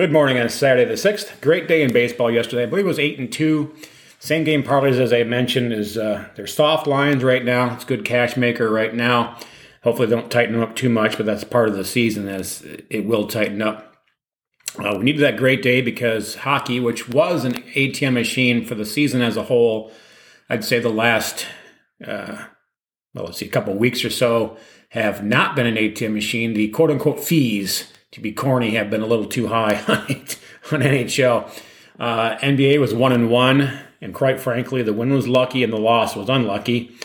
Good morning on Saturday the 6th. Great day in baseball yesterday. I believe it was 8 and 2. Same game parlays as I mentioned is uh, they're soft lines right now. It's good cash maker right now. Hopefully don't tighten them up too much, but that's part of the season as it will tighten up. Uh, we needed that great day because hockey, which was an ATM machine for the season as a whole, I'd say the last, uh, well, let's see, a couple weeks or so have not been an ATM machine. The quote unquote fees to be corny, have been a little too high on NHL. Uh, NBA was one and one, and quite frankly, the win was lucky and the loss was unlucky.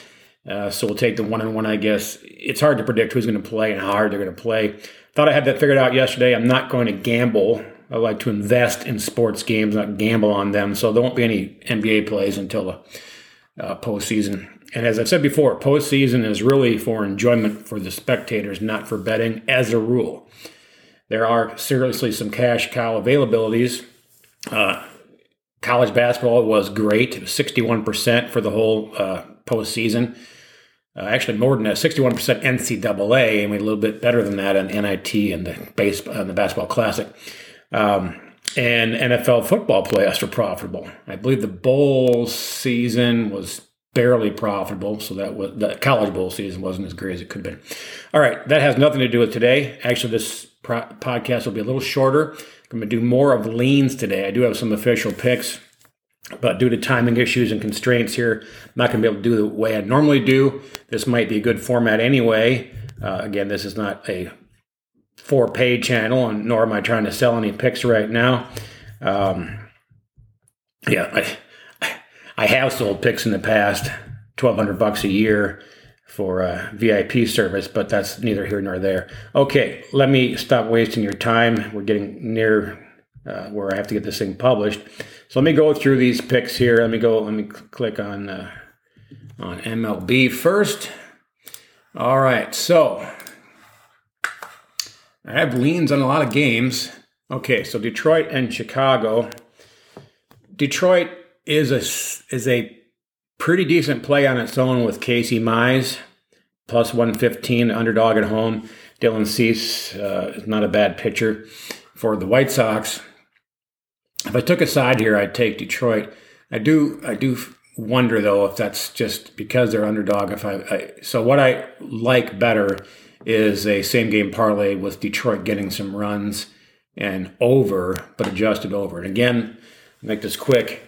Uh, so we'll take the one and one, I guess. It's hard to predict who's going to play and how hard they're going to play. Thought I had that figured out yesterday. I'm not going to gamble. I like to invest in sports games, not gamble on them. So there won't be any NBA plays until the uh, postseason. And as I've said before, postseason is really for enjoyment for the spectators, not for betting, as a rule. There are seriously some cash cow availabilities. Uh, college basketball was great. It was 61% for the whole uh, postseason. Uh, actually, more than that, 61% NCAA, and we a little bit better than that on NIT and the base on the basketball classic. Um, and NFL football playoffs were profitable. I believe the bowl season was barely profitable, so that was the college bowl season wasn't as great as it could have been. All right, that has nothing to do with today. Actually, this pro- podcast will be a little shorter. I'm going to do more of leans today. I do have some official picks, but due to timing issues and constraints here, I'm not going to be able to do the way I normally do. This might be a good format anyway. Uh, again, this is not a for pay channel, and nor am I trying to sell any picks right now. Um, yeah, I, I have sold picks in the past, twelve hundred bucks a year for a VIP service, but that's neither here nor there. Okay, let me stop wasting your time. We're getting near uh, where I have to get this thing published. So let me go through these picks here. Let me go. Let me click on uh, on MLB first. All right, so I have leans on a lot of games. Okay, so Detroit and Chicago. Detroit is a is a pretty decent play on its own with Casey Mize, plus 115, underdog at home. Dylan Cease uh, is not a bad pitcher for the White Sox. If I took a side here, I'd take Detroit. I do, I do wonder though if that's just because they're underdog. If I, I so what I like better is a same game parlay with Detroit getting some runs and over, but adjusted over. And again, make this quick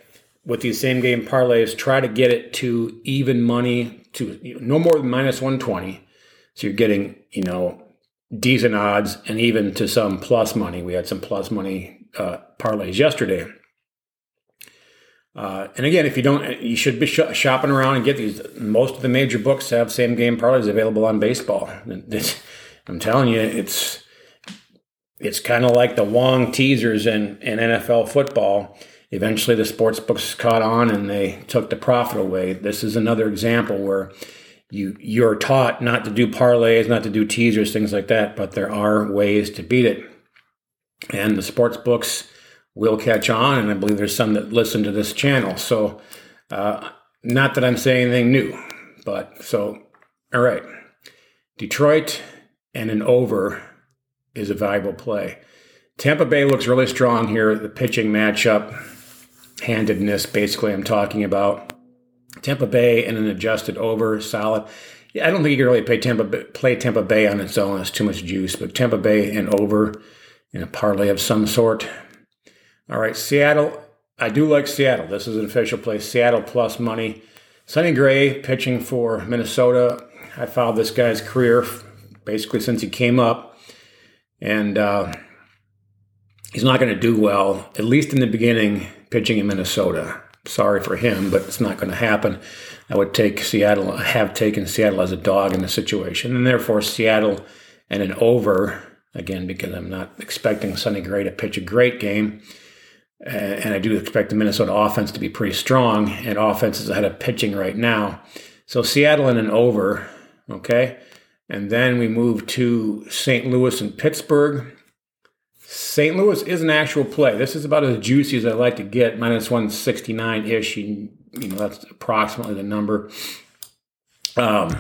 with these same game parlays, try to get it to even money to no more than minus 120. So you're getting, you know, decent odds and even to some plus money. We had some plus money uh, parlays yesterday. Uh, and again, if you don't, you should be sh- shopping around and get these. Most of the major books have same game parlays available on baseball. I'm telling you, it's it's kind of like the Wong teasers in, in NFL football eventually the sports books caught on and they took the profit away. This is another example where you you're taught not to do parlays, not to do teasers, things like that, but there are ways to beat it. And the sports books will catch on, and I believe there's some that listen to this channel. So, uh, not that I'm saying anything new, but so all right, Detroit and an over is a valuable play. Tampa Bay looks really strong here. The pitching matchup handedness, basically, I'm talking about. Tampa Bay and an adjusted over, solid. Yeah, I don't think you can really play Tampa, play Tampa Bay on its own. It's too much juice. But Tampa Bay and over in a parlay of some sort. All right, Seattle. I do like Seattle. This is an official play. Seattle plus money. Sonny Gray pitching for Minnesota. I followed this guy's career basically since he came up. And uh, he's not going to do well, at least in the beginning pitching in Minnesota. Sorry for him, but it's not going to happen. I would take Seattle, have taken Seattle as a dog in the situation, and therefore Seattle and an over again because I'm not expecting Sonny Gray to pitch a great game, and I do expect the Minnesota offense to be pretty strong, and offense is ahead of pitching right now. So Seattle and an over, okay, and then we move to St. Louis and Pittsburgh. St. Louis is an actual play. This is about as juicy as I like to get, minus 169 ish. You, know, that's approximately the number. Um,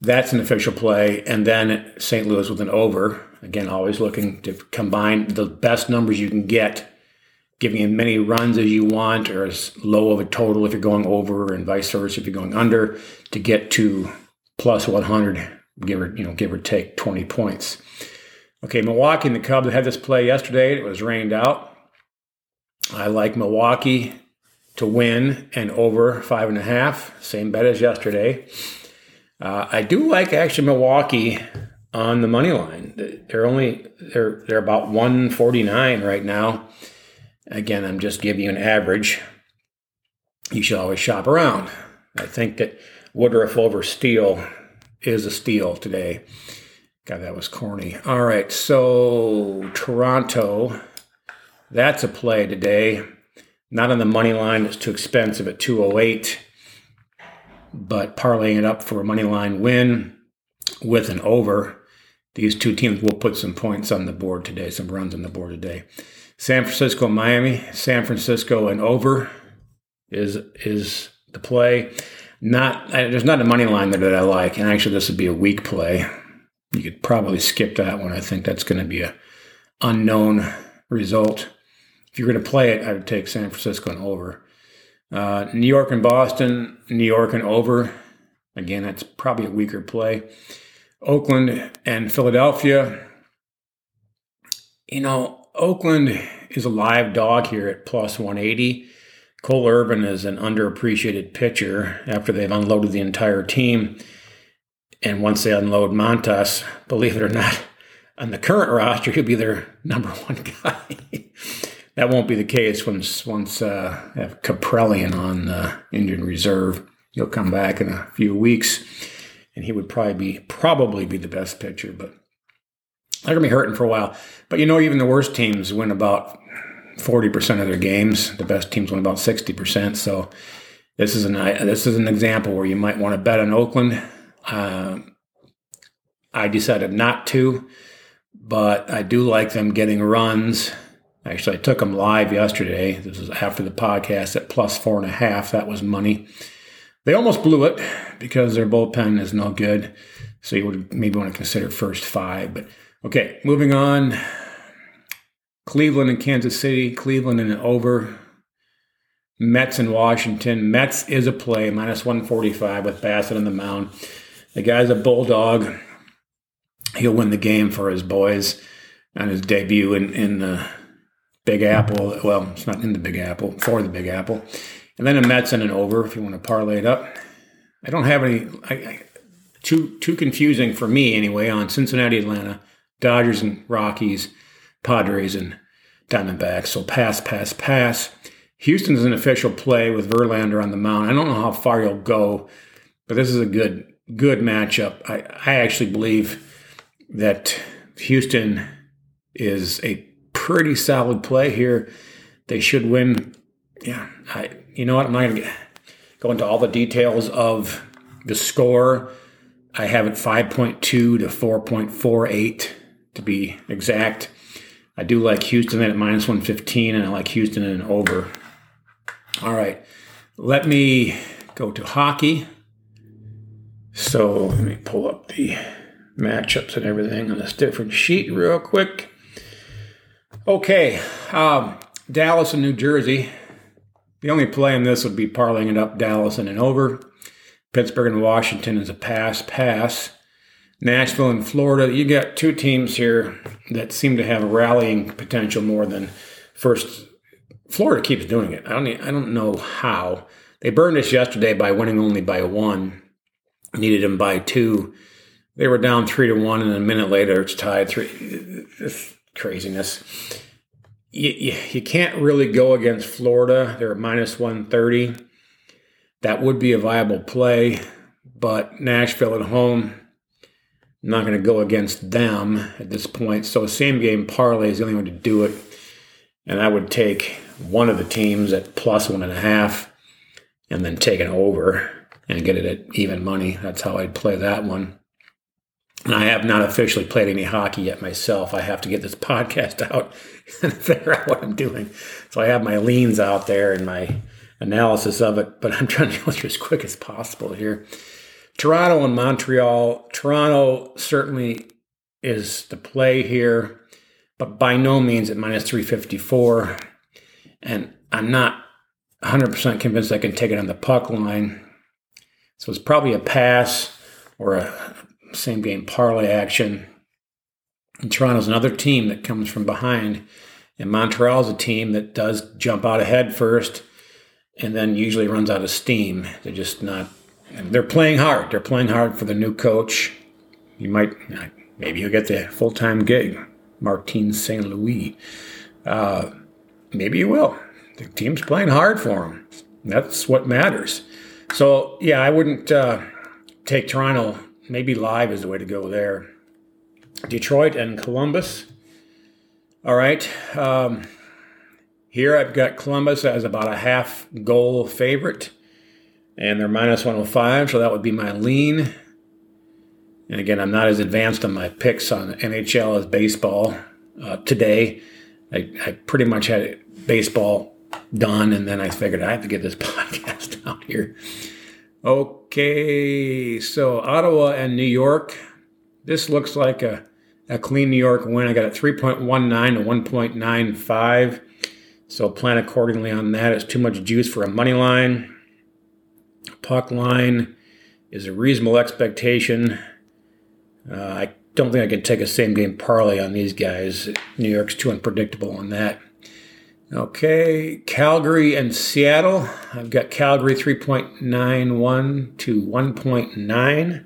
that's an official play. And then St. Louis with an over. Again, always looking to combine the best numbers you can get, giving as many runs as you want or as low of a total if you're going over and vice versa if you're going under to get to plus 100, give or, you know, give or take 20 points. Okay, Milwaukee and the Cubs had this play yesterday. It was rained out. I like Milwaukee to win and over five and a half. Same bet as yesterday. Uh, I do like actually Milwaukee on the money line. They're only they're they're about 149 right now. Again, I'm just giving you an average. You should always shop around. I think that Woodruff over Steele is a steal today. God, that was corny. All right, so Toronto, that's a play today. Not on the money line, it's too expensive at 208 but parlaying it up for a money line win with an over. These two teams will put some points on the board today, some runs on the board today. San Francisco, Miami. San Francisco and over is is the play. Not there's not a money line there that I like, and actually this would be a weak play. You could probably skip that one. I think that's going to be a unknown result. If you're going to play it, I would take San Francisco and over. Uh, New York and Boston, New York and over. Again, that's probably a weaker play. Oakland and Philadelphia. You know, Oakland is a live dog here at plus 180. Cole Irvin is an underappreciated pitcher after they've unloaded the entire team. And once they unload Montas, believe it or not, on the current roster, he'll be their number one guy. That won't be the case once once uh, have Kaprielian on uh, Indian Reserve. He'll come back in a few weeks, and he would probably be probably be the best pitcher. But they're gonna be hurting for a while. But you know, even the worst teams win about forty percent of their games. The best teams win about sixty percent. So this is an this is an example where you might want to bet on Oakland. Uh, I decided not to, but I do like them getting runs Actually, I took them live yesterday. This is after the podcast at plus four and a half. That was money. They almost blew it because their bullpen is no good. So you would maybe want to consider first five. But okay, moving on. Cleveland and Kansas City. Cleveland and over. Mets and Washington. Mets is a play, minus 145 with Bassitt on the mound. The guy's a bulldog. He'll win the game for his boys on his debut in, in the Big Apple. Well, it's not in the Big Apple, for the Big Apple. And then a Mets and an over if you want to parlay it up. I don't have any, I, I, too, too confusing for me anyway on Cincinnati, Atlanta, Dodgers and Rockies, Padres and Diamondbacks. So pass, pass, pass. Houston's an official play with Verlander on the mound. I don't know how far you'll go, but this is a good, good matchup. I, I actually believe that Houston is a pretty solid play here. They should win. Yeah, I, you know what? I'm not going to go into all the details of the score. I have it 5.2 to 4.48 to be exact. I do like Houston at minus 115, and I like Houston in an over. All right, let me go to hockey. So let me pull up the matchups and everything on this different sheet real quick. Okay, um, Dallas and New Jersey. The only play in this would be parlaying it up Dallas and an over. Pittsburgh and Washington is a pass, pass. Nashville and Florida. You got two teams here that seem to have rallying potential more than first. Florida keeps doing it. I don't. I don't know how they burned us yesterday by winning only by one. Needed him by two. They were down three to one, and a minute later it's tied three craziness. You, you, you can't really go against Florida. They're at minus 130. That would be a viable play, but Nashville at home, not going to go against them at this point. So, same game parlay is the only way to do it. And I would take one of the teams at plus one and a half and then take an over and get it at even money. That's how I'd play that one. And I have not officially played any hockey yet myself. I have to get this podcast out and figure out what I'm doing. So I have my leans out there and my analysis of it, but I'm trying to go through as quick as possible here. Toronto and Montreal. Toronto certainly is the play here, but by no means at minus 354. And I'm not 100% convinced I can take it on the puck line. So it's probably a pass or a same game parlay action. And Toronto's another team that comes from behind. And Montreal's a team that does jump out ahead first and then usually runs out of steam. They're just not, they're playing hard. They're playing hard for the new coach. You might, maybe you'll get the full time gig, Martin St. Louis. Uh, maybe you will. The team's playing hard for him. That's what matters. So, yeah, I wouldn't uh, take Toronto. Maybe live is the way to go there. Detroit and Columbus. All right. Um, here I've got Columbus as about a half goal favorite, and they're minus 105, so that would be my lean. And again, I'm not as advanced on my picks on NHL as baseball uh, today. I, I, pretty much had baseball done, and then I figured I have to get this podcast out here. Okay, so Ottawa and New York. This looks like a, a clean New York win. I got a 3.19 to 1.95. So plan accordingly on that. It's too much juice for a money line. Puck line is a reasonable expectation. Uh, I don't think I can take a same game parlay on these guys. New York's too unpredictable on that. Okay, Calgary and Seattle. I've got Calgary 3.91 to 1.9.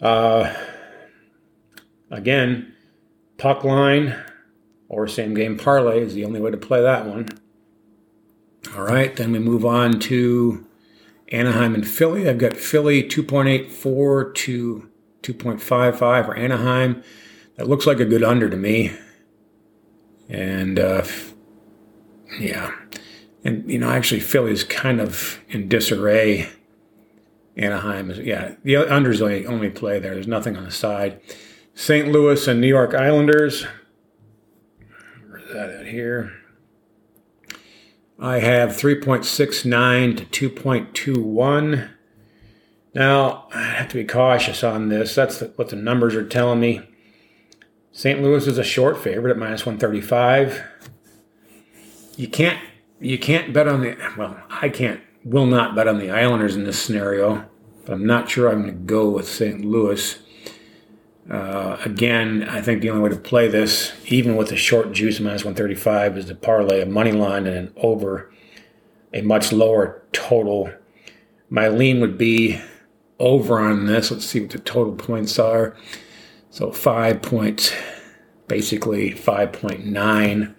Uh, again, puck line or same game parlay is the only way to play that one. All right, then we move on to Anaheim and Philly. I've got Philly 2.84 to 2.55 for Anaheim. That looks like a good under to me. And uh, yeah, and you know, actually, Philly's kind of in disarray. Anaheim is yeah, the unders only only play there. There's nothing on the side. St. Louis and New York Islanders. Where's that at here? I have 3.69 to 2.21. Now, I have to be cautious on this. That's what the numbers are telling me. St. Louis is a short favorite at minus 135. You can't you can't bet on the well, I can't will not bet on the Islanders in this scenario, but I'm not sure I'm going to go with St. Louis. Uh, again, I think the only way to play this, even with the short juice minus 135, is to parlay a money line and an over a much lower total. My lean would be over on this. Let's see what the total points are. So five point, basically 5.9.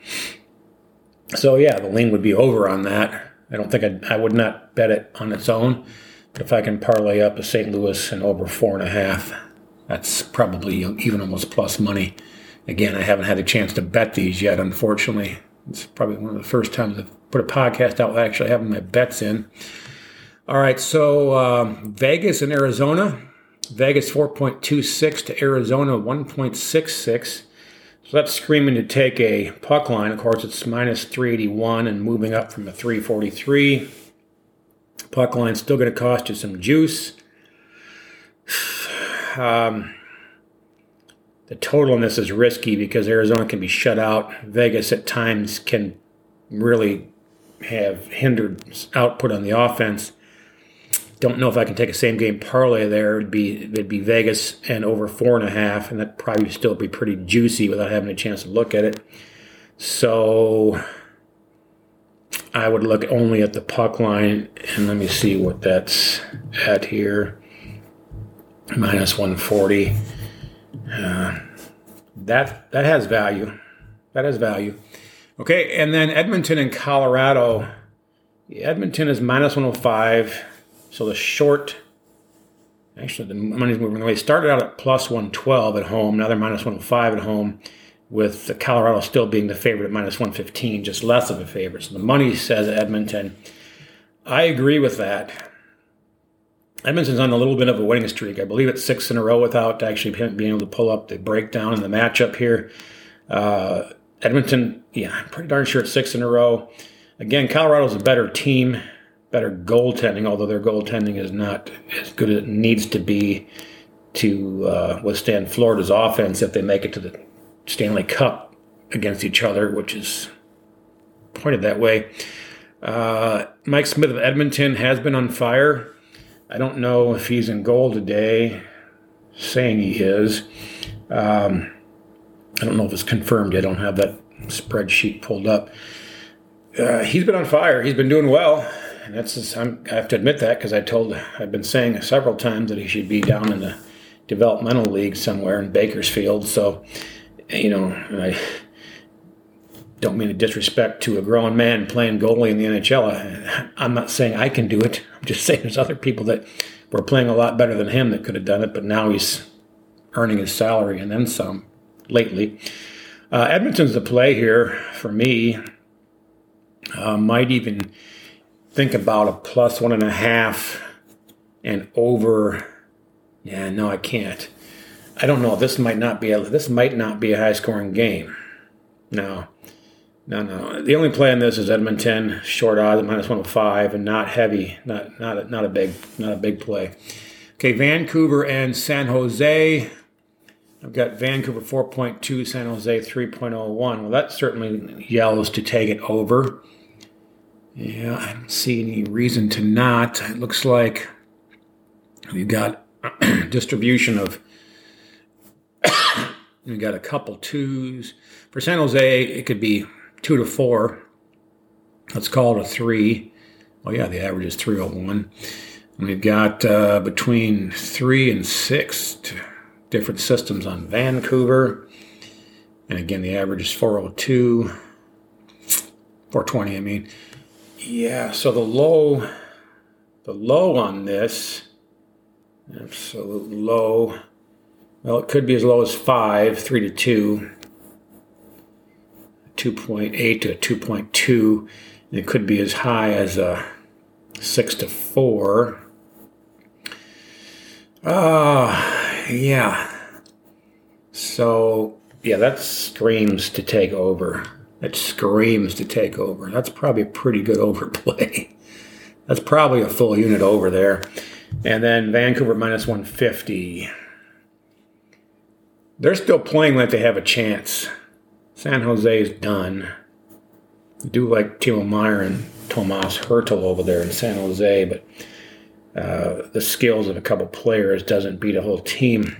So yeah, the lean would be over on that. I don't think I'd, I would not bet it on its own. But if I can parlay up a St. Louis and over four and a half, that's probably even almost plus money. Again, I haven't had a chance to bet these yet, unfortunately. It's probably one of the first times I've put a podcast out actually having my bets in. All right, so um, Vegas and Arizona. Vegas 4.26 to Arizona 1.66. So that's screaming to take a puck line. Of course, it's minus 381 and moving up from a 343. Puck line still going to cost you some juice. Um, the total on this is risky because Arizona can be shut out. Vegas at times can really have hindered output on the offense. Don't know if I can take a same game parlay there. It'd be it'd be Vegas and over four and a half, and that probably still be pretty juicy without having a chance to look at it. So I would look only at the puck line, and let me see what that's at here. Minus 140. Uh, that that has value. That has value. Okay, and then Edmonton and Colorado. Edmonton is minus 105. So the short, actually, the money's moving away. Started out at plus 112 at home. Now they're minus 105 at home, with Colorado still being the favorite at minus 115, just less of a favorite. So the money says Edmonton. I agree with that. Edmonton's on a little bit of a winning streak. I believe it's six in a row without actually being able to pull up the breakdown in the matchup here. Uh, Edmonton, yeah, I'm pretty darn sure it's six in a row. Again, Colorado's a better team better goaltending, although their goaltending is not as good as it needs to be. to uh, withstand Florida's offense if they make it to the Stanley Cup against each other, which is pointed that way. Uh, Mike Smith of Edmonton has been on fire. I don't know if he's in goal today, saying he is. Um, I don't know if it's confirmed. I don't have that spreadsheet pulled up. Uh, he's been on fire. He's been doing well, and that's just, i have to admit that because I told I've been saying several times that he should be down in the developmental league somewhere in Bakersfield. So, you know, I don't mean to disrespect to a grown man playing goalie in the NHL. I'm not saying I can do it. I'm just saying there's other people that were playing a lot better than him that could have done it, but now he's earning his salary and then some lately. Uh, Edmonton's the play here for me. Uh, might even think about a plus one and a half and over. Yeah, no, I can't. I don't know. This might not be a this might not be a high scoring game. No, no, no. The only play on this is Edmonton short odds minus one hundred oh five and not heavy. Not not a, not a big not a big play. Okay, Vancouver and San Jose. I've got Vancouver 4.2, San Jose 3.01. Well, that certainly yells to take it over. Yeah, I don't see any reason to not. It looks like we've got distribution of we've got a couple twos. For San Jose, it could be two to four. Let's call it a three. Oh yeah, the average is 301. And we've got uh, between three and six different systems on Vancouver. And again, the average is 402. 420, I mean. Yeah, so the low, the low on this, absolute low. Well, it could be as low as five, three to two, 2.8 to 2.2. And it could be as high as a six to four. Ah, uh, yeah. So, yeah, that screams to take over. It screams to take over. That's probably a pretty good overplay. That's probably a full unit over there. And then Vancouver minus 150. They're still playing like they have a chance. San Jose is done. I do like Timo Meier and Tomas Hertl over there in San Jose, but uh, the skills of a couple players doesn't beat a whole team.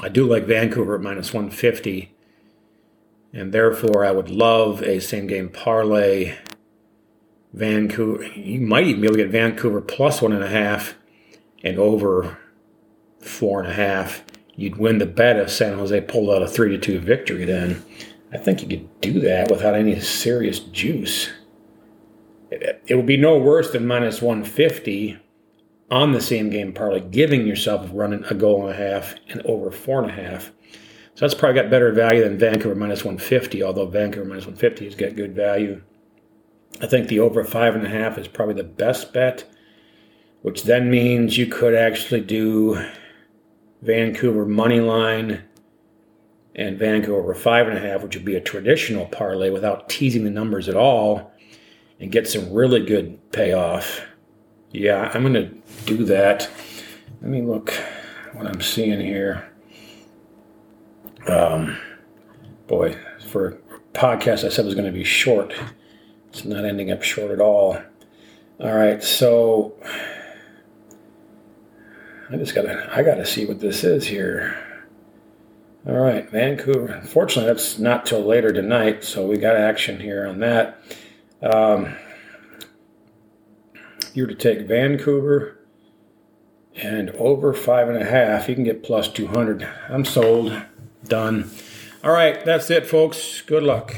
I do like Vancouver at minus 150 and therefore I would love a same game parlay. Vancouver, you might even be able to get Vancouver plus one and a half and over four and a half. You'd win the bet if San Jose pulled out a three to two victory. Then I think you could do that without any serious juice. It, it would be no worse than minus 150 on the same game parlay, giving yourself running a goal and a half and over four and a half. So that's probably got better value than Vancouver minus 150, although Vancouver minus 150 has got good value. I think the over five and a half is probably the best bet, which then means you could actually do Vancouver money line and Vancouver over five and a half, which would be a traditional parlay without teasing the numbers at all and get some really good payoff. Yeah, I'm going to do that. Let me look what I'm seeing here. Um, boy, for a podcast I said was going to be short. It's not ending up short at all. All right, so I just gotta I gotta see what this is here. All right, Vancouver. Unfortunately, that's not till later tonight, so we got action here on that. Um, you're to take Vancouver and over five and a half, you can get plus 200. I'm sold. Done. All right, that's it, folks. Good luck.